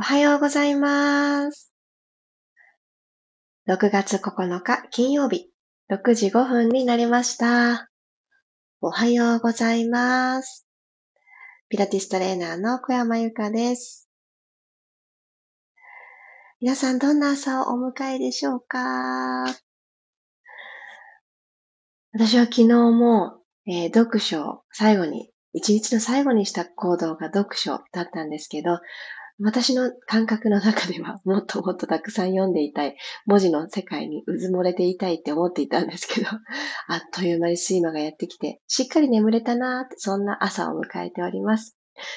おはようございます。6月9日金曜日、6時5分になりました。おはようございます。ピラティストレーナーの小山由かです。皆さんどんな朝をお迎えでしょうか？私は昨日も、えー、読書を最後に、一日の最後にした行動が読書だったんですけど、私の感覚の中ではもっともっとたくさん読んでいたい、文字の世界にうずもれていたいって思っていたんですけど、あっという間に睡魔がやってきて、しっかり眠れたなーって、そんな朝を迎えております。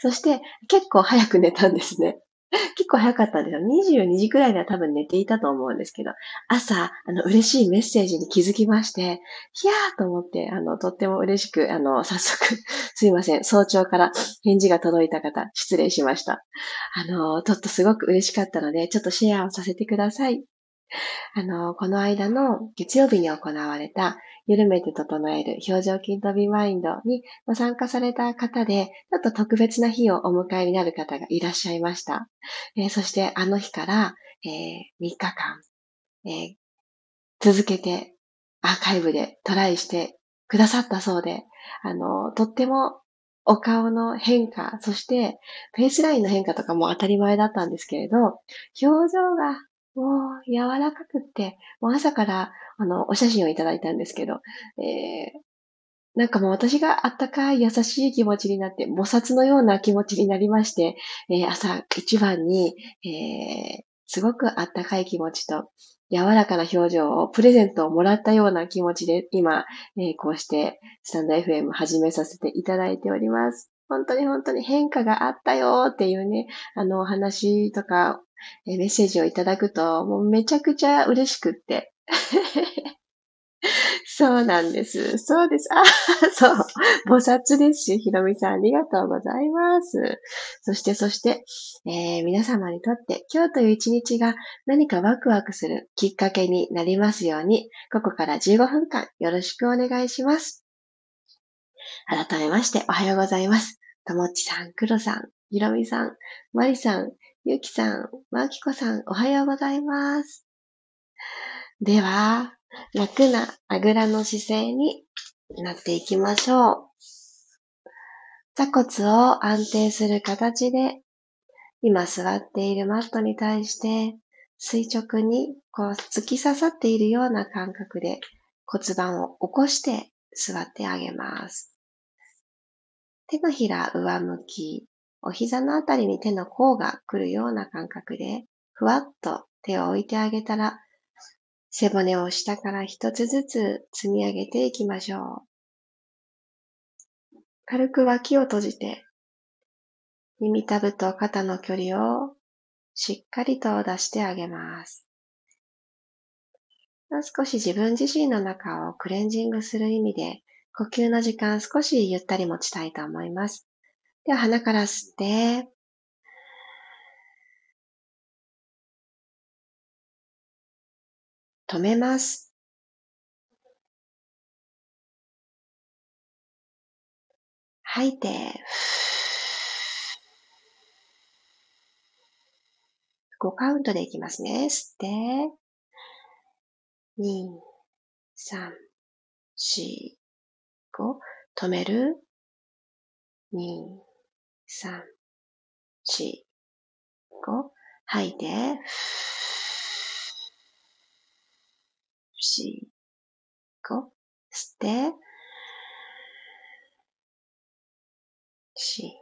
そして結構早く寝たんですね。結構早かったんですよ。22時くらいでは多分寝ていたと思うんですけど、朝、あの、嬉しいメッセージに気づきまして、ひゃーと思って、あの、とっても嬉しく、あの、早速、すいません、早朝から返事が届いた方、失礼しました。あの、ちょっとすごく嬉しかったので、ちょっとシェアをさせてください。あの、この間の月曜日に行われた緩めて整える表情筋飛びマインドに参加された方で、ちょっと特別な日をお迎えになる方がいらっしゃいました。えー、そしてあの日から、えー、3日間、えー、続けてアーカイブでトライしてくださったそうで、あの、とってもお顔の変化、そしてフェイスラインの変化とかも当たり前だったんですけれど、表情がもう柔らかくって、もう朝からあのお写真をいただいたんですけど、えー、なんかもう私があったかい優しい気持ちになって、菩薩のような気持ちになりまして、えー、朝一番に、えー、すごくあったかい気持ちと、柔らかな表情を、プレゼントをもらったような気持ちで、今、えー、こうして、スタンド FM 始めさせていただいております。本当に本当に変化があったよっていうね、あの、お話とか、メッセージをいただくと、もうめちゃくちゃ嬉しくって。そうなんです。そうです。あ、そう。菩薩ですし、ひろみさんありがとうございます。そして、そして、えー、皆様にとって今日という一日が何かワクワクするきっかけになりますように、ここから15分間よろしくお願いします。改めましておはようございます。ともっちさん、くろさん、ひろみさん、まりさん、ゆきさん、まきこさん、おはようございます。では、楽なあぐらの姿勢になっていきましょう。座骨を安定する形で、今座っているマットに対して垂直にこう突き刺さっているような感覚で骨盤を起こして座ってあげます。手のひら上向き、お膝のあたりに手の甲が来るような感覚で、ふわっと手を置いてあげたら、背骨を下から一つずつ積み上げていきましょう。軽く脇を閉じて、耳たぶと肩の距離をしっかりと出してあげます。少し自分自身の中をクレンジングする意味で、呼吸の時間少しゆったり持ちたいと思います。では鼻から吸って、止めます。吐いて、5カウントでいきますね。吸って、2、3、4、5、止める、2、3、4、5、吐いて、四、五、吸って、四、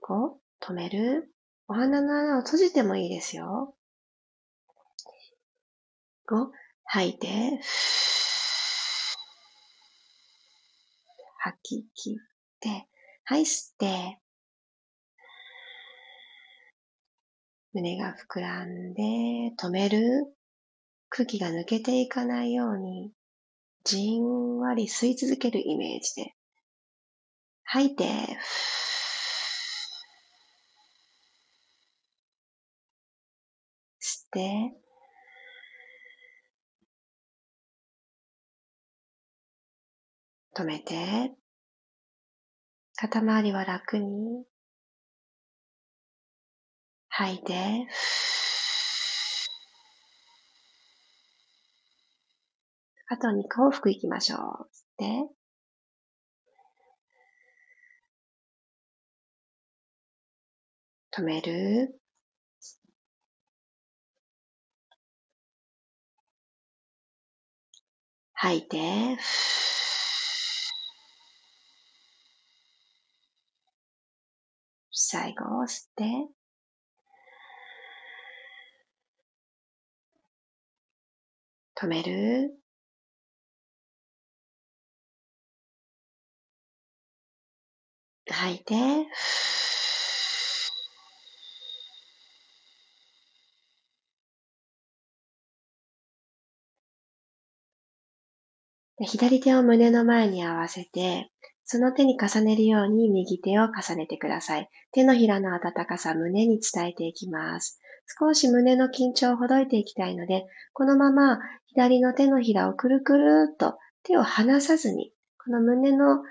五、止める。お鼻の穴を閉じてもいいですよ。五、吐いて、吐き切って、はい、吸って、胸が膨らんで、止める？空気が抜けていかないように、じんわり吸い続けるイメージで、吐いて、吸って、止めて、肩周りは楽に、吐いて、あと2往復いきましょう。吸って、止める。吐いて、最後を吸って、止める？吐いて、左手を胸の前に合わせて、その手に重ねるように右手を重ねてください。手のひらの温かさ胸に伝えていきます。少し胸の緊張をほどいていきたいので、このまま左の手のひらをくるくるっと手を離さずに、この胸の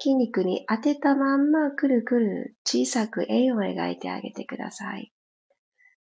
筋肉に当てたまんまくるくる小さく円を描いてあげてください。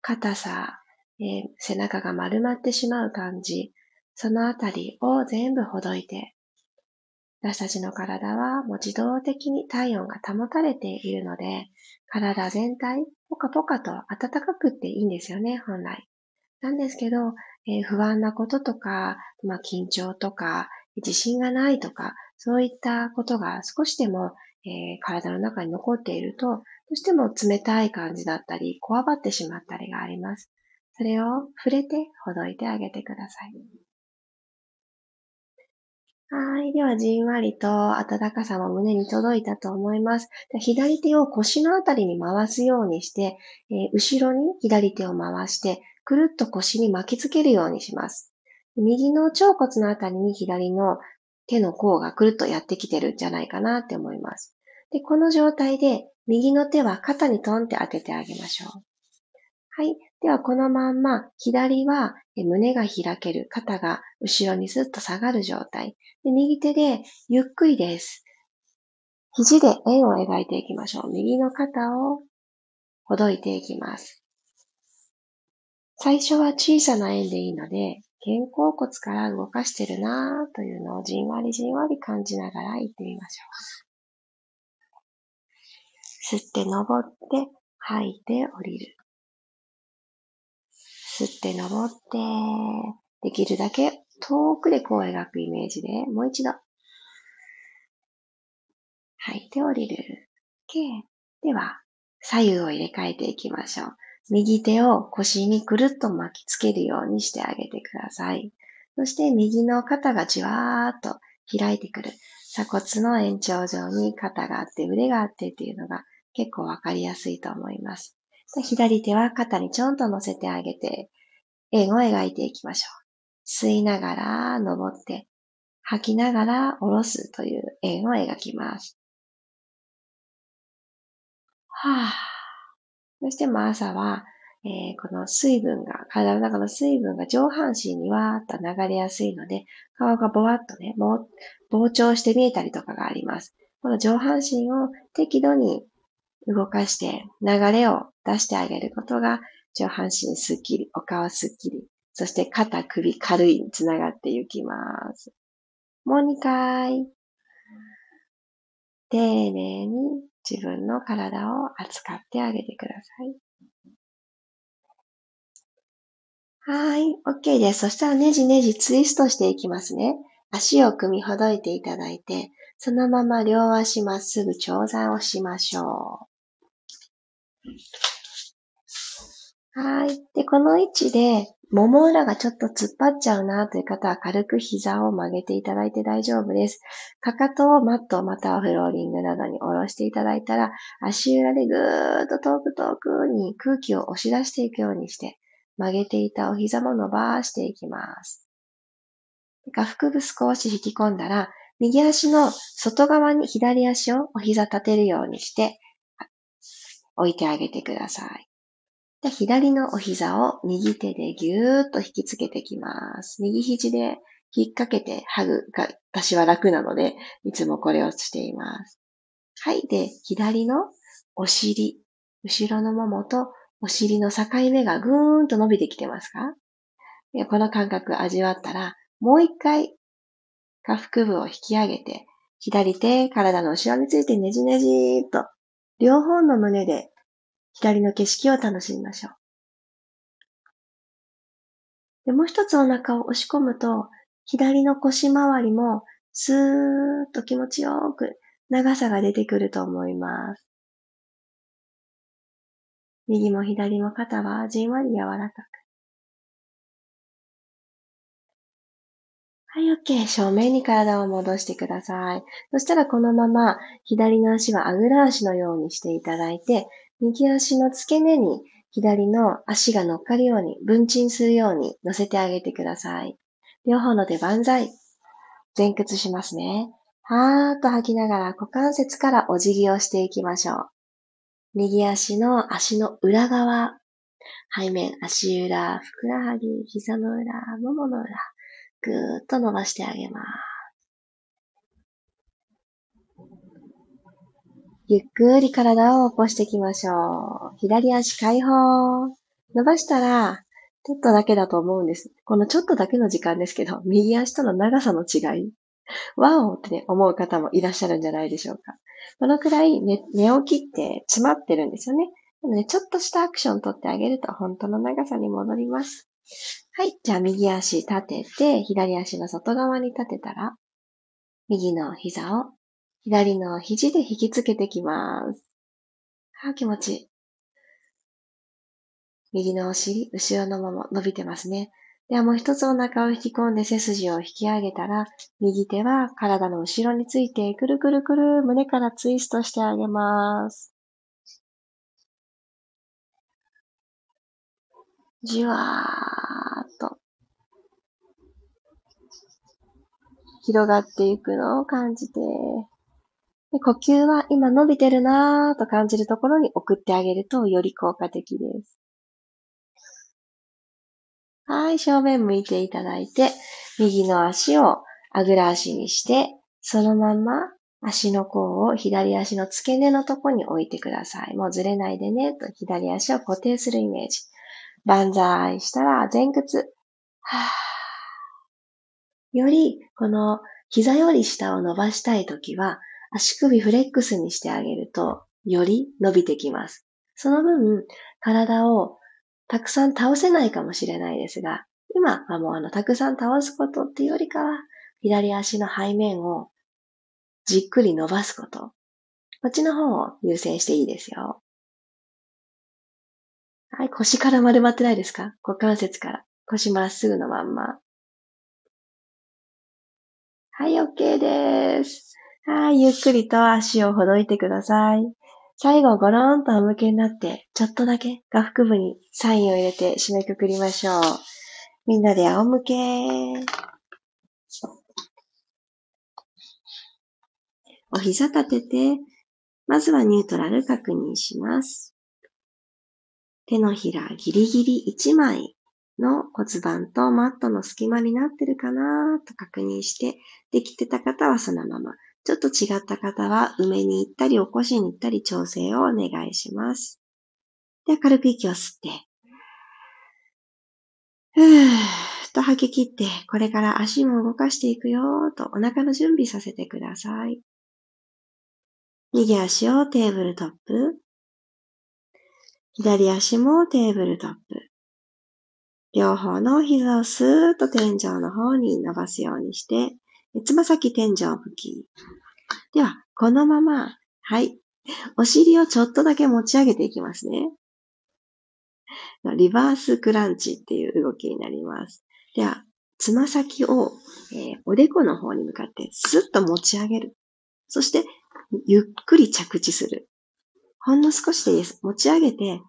硬さ、えー、背中が丸まってしまう感じ、そのあたりを全部ほどいて、私たちの体はもう自動的に体温が保たれているので、体全体、ポカポカと暖かくっていいんですよね、本来。なんですけど、えー、不安なこととか、まあ、緊張とか、自信がないとか、そういったことが少しでも、えー、体の中に残っていると、どうしても冷たい感じだったり、こわばってしまったりがあります。それを触れてほどいてあげてください。はい。では、じんわりと暖かさも胸に届いたと思います。左手を腰のあたりに回すようにして、えー、後ろに左手を回して、くるっと腰に巻きつけるようにします。右の腸骨のあたりに左の手の甲がくるっとやってきてるんじゃないかなって思います。で、この状態で右の手は肩にトンって当ててあげましょう。はい。では、このまんま、左は胸が開ける、肩が後ろにスッと下がる状態。で右手でゆっくりです。肘で円を描いていきましょう。右の肩をほどいていきます。最初は小さな円でいいので、肩甲骨から動かしてるなぁというのをじんわりじんわり感じながら行ってみましょう。吸って登って、吐いて降りる。吸って登って、できるだけ遠くでこう描くイメージで、もう一度。吐いて降りる。OK。では、左右を入れ替えていきましょう。右手を腰にくるっと巻きつけるようにしてあげてください。そして右の肩がじわーっと開いてくる。鎖骨の延長上に肩があって腕があってっていうのが結構わかりやすいと思います。左手は肩にちょんと乗せてあげて円を描いていきましょう。吸いながら登って、吐きながら下ろすという円を描きます。はぁ。そしても朝は、えー、この水分が、体の中の水分が上半身にわーっと流れやすいので、顔がぼわっとね、膨張して見えたりとかがあります。この上半身を適度に動かして流れを出してあげることが上半身すっきり、お顔すっきり、そして肩、首軽いにつながっていきます。もう2回。丁寧に自分の体を扱ってあげてください。はい、OK です。そしたらねじねじツイストしていきますね。足を組みほどいていただいて、そのまま両足まっすぐ長座をしましょう。はい。で、この位置で、もも裏がちょっと突っ張っちゃうなという方は軽く膝を曲げていただいて大丈夫です。かかとをマットまたはフローリングなどに下ろしていただいたら、足裏でぐーっと遠く遠くに空気を押し出していくようにして、曲げていたお膝も伸ばしていきます。下腹部少し引き込んだら、右足の外側に左足をお膝立てるようにして置いてあげてください。で左のお膝を右手でぎゅーっと引きつけてきます。右肘で引っ掛けてハグが私は楽なので、いつもこれをしています。はい。で、左のお尻、後ろのももとお尻の境目がぐーんと伸びてきてますか？この感覚味わったら、もう一回、下腹部を引き上げて、左手、体の後ろについてねじねじーっと、両方の胸で左の景色を楽しみましょう。でもう一つお腹を押し込むと、左の腰周りもスーッと気持ちよく長さが出てくると思います。右も左も肩はじんわり柔らかく。はい、OK。正面に体を戻してください。そしたらこのまま左の足はあぐら足のようにしていただいて、右足の付け根に左の足が乗っかるように、分鎮するように乗せてあげてください。両方の手万歳。前屈しますね。はーっと吐きながら股関節からお辞儀をしていきましょう。右足の足の裏側、背面、足裏、ふくらはぎ、膝の裏、ももの裏、ぐーっと伸ばしてあげます。ゆっくり体を起こしていきましょう。左足解放。伸ばしたら、ちょっとだけだと思うんです。このちょっとだけの時間ですけど、右足との長さの違い。ワオってね、思う方もいらっしゃるんじゃないでしょうか。このくらい寝寝起きって詰まってるんですよね。なので、ちょっとしたアクション取ってあげると本当の長さに戻ります。はい。じゃあ、右足立てて、左足の外側に立てたら、右の膝を左の肘で引きつけてきます。あ、気持ちいい。右のお尻、後ろのまま伸びてますね。ではもう一つお腹を引き込んで背筋を引き上げたら、右手は体の後ろについてくるくるくる胸からツイストしてあげます。じわーっと広がっていくのを感じて、で呼吸は今伸びてるなぁと感じるところに送ってあげるとより効果的です。はい、正面向いていただいて、右の足をあぐら足にして、そのまま足の甲を左足の付け根のところに置いてください。もうずれないでね、と左足を固定するイメージ。万歳したら前屈。はより、この膝より下を伸ばしたいときは、足首フレックスにしてあげると、より伸びてきます。その分、体をたくさん倒せないかもしれないですが、今はもうあの、たくさん倒すことっていうよりかは、左足の背面をじっくり伸ばすこと。こっちの方を優先していいですよ。はい、腰から丸まってないですか？股関節から。腰まっすぐのまんま。はい、OK です。はい、ゆっくりと足をほどいてください。最後、ゴロンと仰向けになって、ちょっとだけ下腹部にサインを入れて締めくくりましょう。みんなで仰向け。お膝立てて、まずはニュートラル確認します。手のひらギリギリ1枚の骨盤とマットの隙間になってるかなと確認して、できてた方はそのままちょっと違った方は、埋めに行ったり、起こしに行ったり、調整をお願いします。では、軽く息を吸って、ふーっと吐き切って、これから足も動かしていくよーとお腹の準備させてください。右足をテーブルトップ。左足もテーブルトップ。両方の膝をスーッと天井の方に伸ばすようにして、つま先天井向き。では、このまま、はい。お尻をちょっとだけ持ち上げていきますね。リバースクランチっていう動きになります。では、つま先を、えー、おでこの方に向かってスッと持ち上げる。そして、ゆっくり着地する。ほんの少しでいいです。持ち上げて、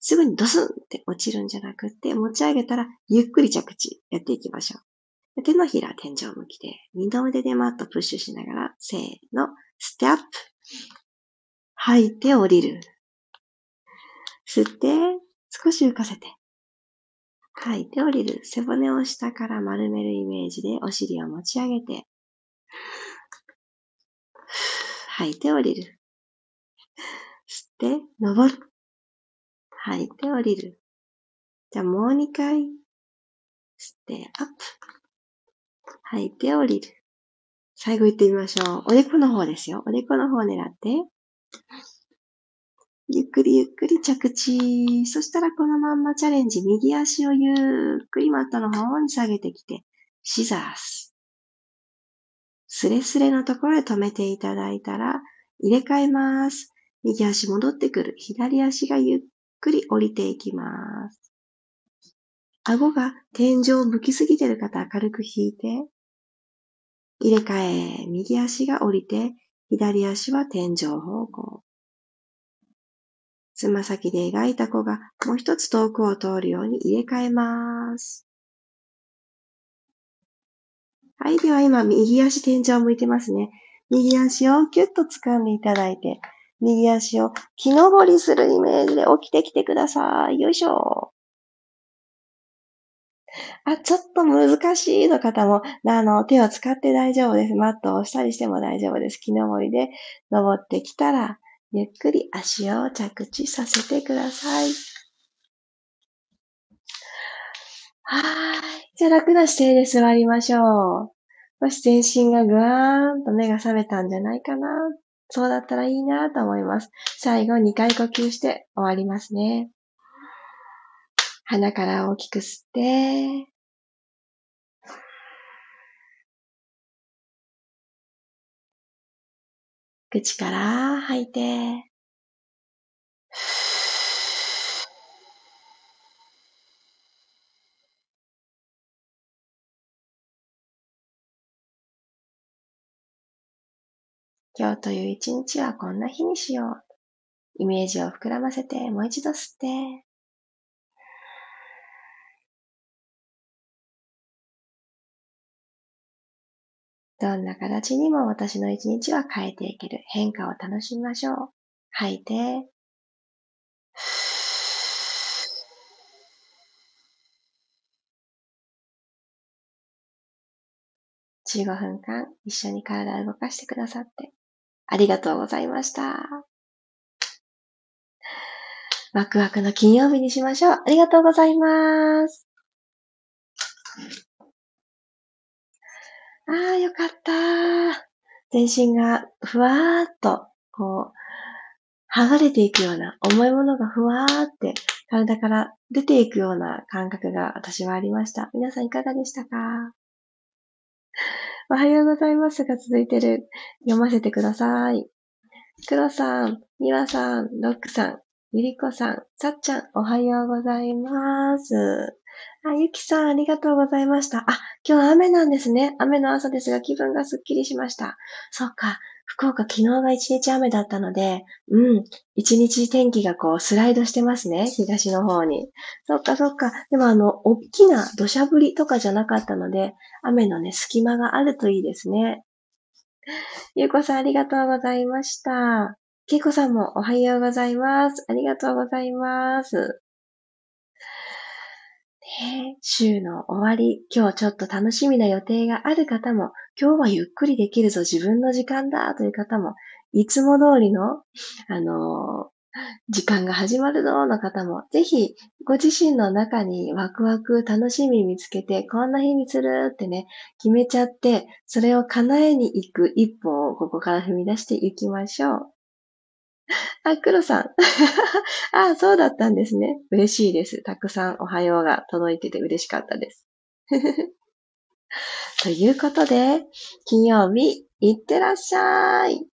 すぐにドスンって落ちるんじゃなくって、持ち上げたらゆっくり着地やっていきましょう。手のひら天井向きで、二の腕でマットプッシュしながら、せーの、ステップ。吐いて降りる。吸って、少し浮かせて。吐いて降りる。背骨を下から丸めるイメージでお尻を持ち上げて、吐いて降りる。て、登る。吐いて降りる。じゃあもう2回。吸ってアップ。吐いて降りる。最後行ってみましょう。おでこの方ですよ。おでこの方を狙って。ゆっくりゆっくり着地。そしたらこのまんまチャレンジ。右足をゆっくりマットの方に下げてきて、シザース。スレスレのところで止めていただいたら、入れ替えます。右足戻ってくる。左足がゆっくり降りていきます。顎が天井を向きすぎてる方、軽く引いて、入れ替え、右足が降りて、左足は天井方向。つま先で描いた子がもう一つ遠くを通るように入れ替えます。はい。では今、右足天井を向いてますね。右足をキュッと掴んでいただいて、右足を木登りするイメージで起きてきてください。よいしょ。あ、ちょっと難しいの方も、あの、手を使って大丈夫です。マットを押したりしても大丈夫です。木登りで登ってきたら、ゆっくり足を着地させてください。はい。じゃあ楽な姿勢で座りましょう。少し全身がぐわーんと目が覚めたんじゃないかな。そうだったらいいなと思います。最後2回呼吸して終わりますね。鼻から大きく吸って、口から吐いて、今日という一日はこんな日にしよう。イメージを膨らませて、もう一度吸って、どんな形にも私の一日は変えていける変化を楽しみましょう。吐いて、15分間一緒に体を動かしてくださってありがとうございました。ワクワクの金曜日にしましょう。ありがとうございます。ああ、よかった。全身がふわーっと、こう、剥がれていくような、重いものがふわーって体から出ていくような感覚が私はありました。皆さんいかがでしたか？おはようございますが続いてる。読ませてください。黒さん、ミワさん、ロックさん、ゆりこさん、さっちゃん、おはようございます。あ、ゆきさん、ありがとうございました。あ、今日は雨なんですね。雨の朝ですが気分がすっきりしました。そっか。福岡昨日が一日雨だったので、うん、一日天気がこうスライドしてますね、東の方に。そっかそっか。でもあの、大きな土砂降りとかじゃなかったので、雨のね、隙間があるといいですね。ゆうこさんありがとうございました。けいこさんもおはようございます。ありがとうございます。週の終わり、今日ちょっと楽しみな予定がある方も、今日はゆっくりできるぞ、自分の時間だという方も、いつも通りの、あの時間が始まるぞの方も、ぜひ、ご自身の中にワクワク、楽しみ見つけて、こんな日にするってね、決めちゃって、それを叶えに行く一歩をここから踏み出していきましょう。あ、黒さん。あ、そうだったんですね。嬉しいです。たくさんおはようが届いてて嬉しかったです。ということで、金曜日、いってらっしゃい。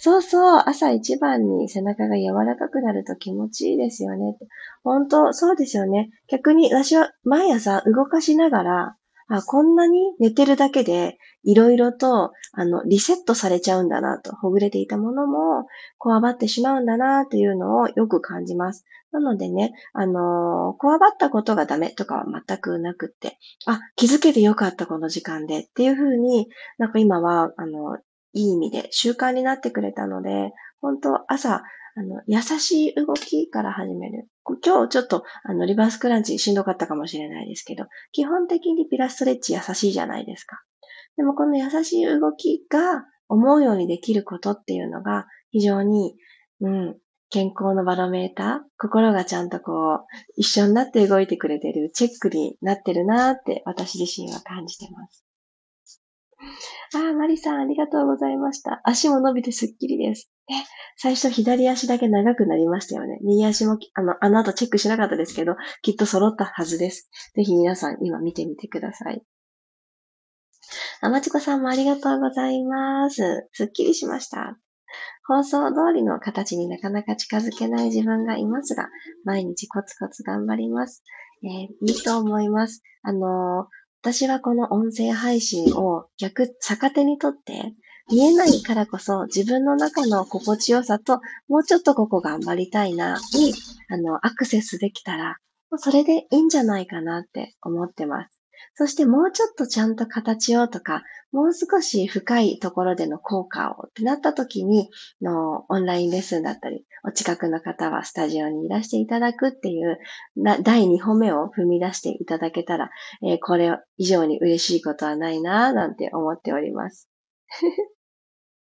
そうそう、朝一番に背中が柔らかくなると気持ちいいですよね。本当、そうですよね。逆に私は毎朝動かしながら、あ、こんなに寝てるだけで、いろいろと、あの、リセットされちゃうんだなと、ほぐれていたものも、こわばってしまうんだなというのをよく感じます。なのでね、あのこわばったことがダメとかは全くなくって、あ、気づけてよかったこの時間でっていうふうに、なんか今は、あの、いい意味で習慣になってくれたので、本当朝、あの、優しい動きから始める。今日ちょっと、あの、リバースクランチしんどかったかもしれないですけど、基本的にピラストレッチ優しいじゃないですか。でもこの優しい動きが思うようにできることっていうのが非常に、うん、健康のバロメーター、心がちゃんとこう、一緒になって動いてくれてるチェックになってるなって私自身は感じてます。ああ、マリさんありがとうございました。足も伸びてスッキリです。え、最初左足だけ長くなりましたよね。右足も、あの、あの後チェックしなかったですけど、きっと揃ったはずです。ぜひ皆さん今見てみてください。あまちこさんもありがとうございます。すっきりしました。放送通りの形になかなか近づけない自分がいますが、毎日コツコツ頑張ります。えー、いいと思います。あのー、私はこの音声配信を逆、逆手にとって、見えないからこそ自分の中の心地よさと、もうちょっとここ頑張りたいな、に、あの、アクセスできたら、それでいいんじゃないかなって思ってます。そしてもうちょっとちゃんと形をとか、もう少し深いところでの効果をってなった時に、のオンラインレッスンだったり、お近くの方はスタジオにいらしていただくっていう第2歩目を踏み出していただけたら、えー、これ以上に嬉しいことはないなぁなんて思っております。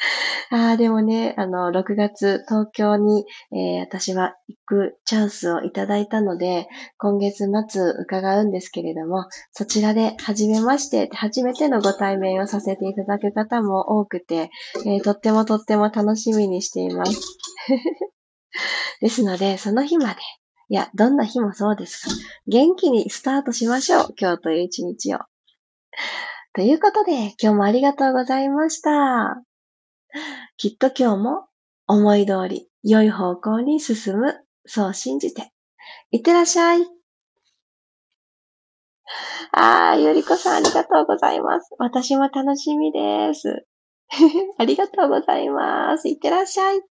ああ、でもね、あの、6月東京に、えー、私は行くチャンスをいただいたので、今月末伺うんですけれども、そちらで初めまして、初めてのご対面をさせていただく方も多くて、えー、とってもとっても楽しみにしています。ですので、その日まで、いや、どんな日もそうですが、元気にスタートしましょう。今日という一日を。ということで、今日もありがとうございました。きっと今日も思い通り良い方向に進む、そう信じて。いってらっしゃい。ああ、ゆりこさんありがとうございます。私も楽しみです。ありがとうございます。いってらっしゃい。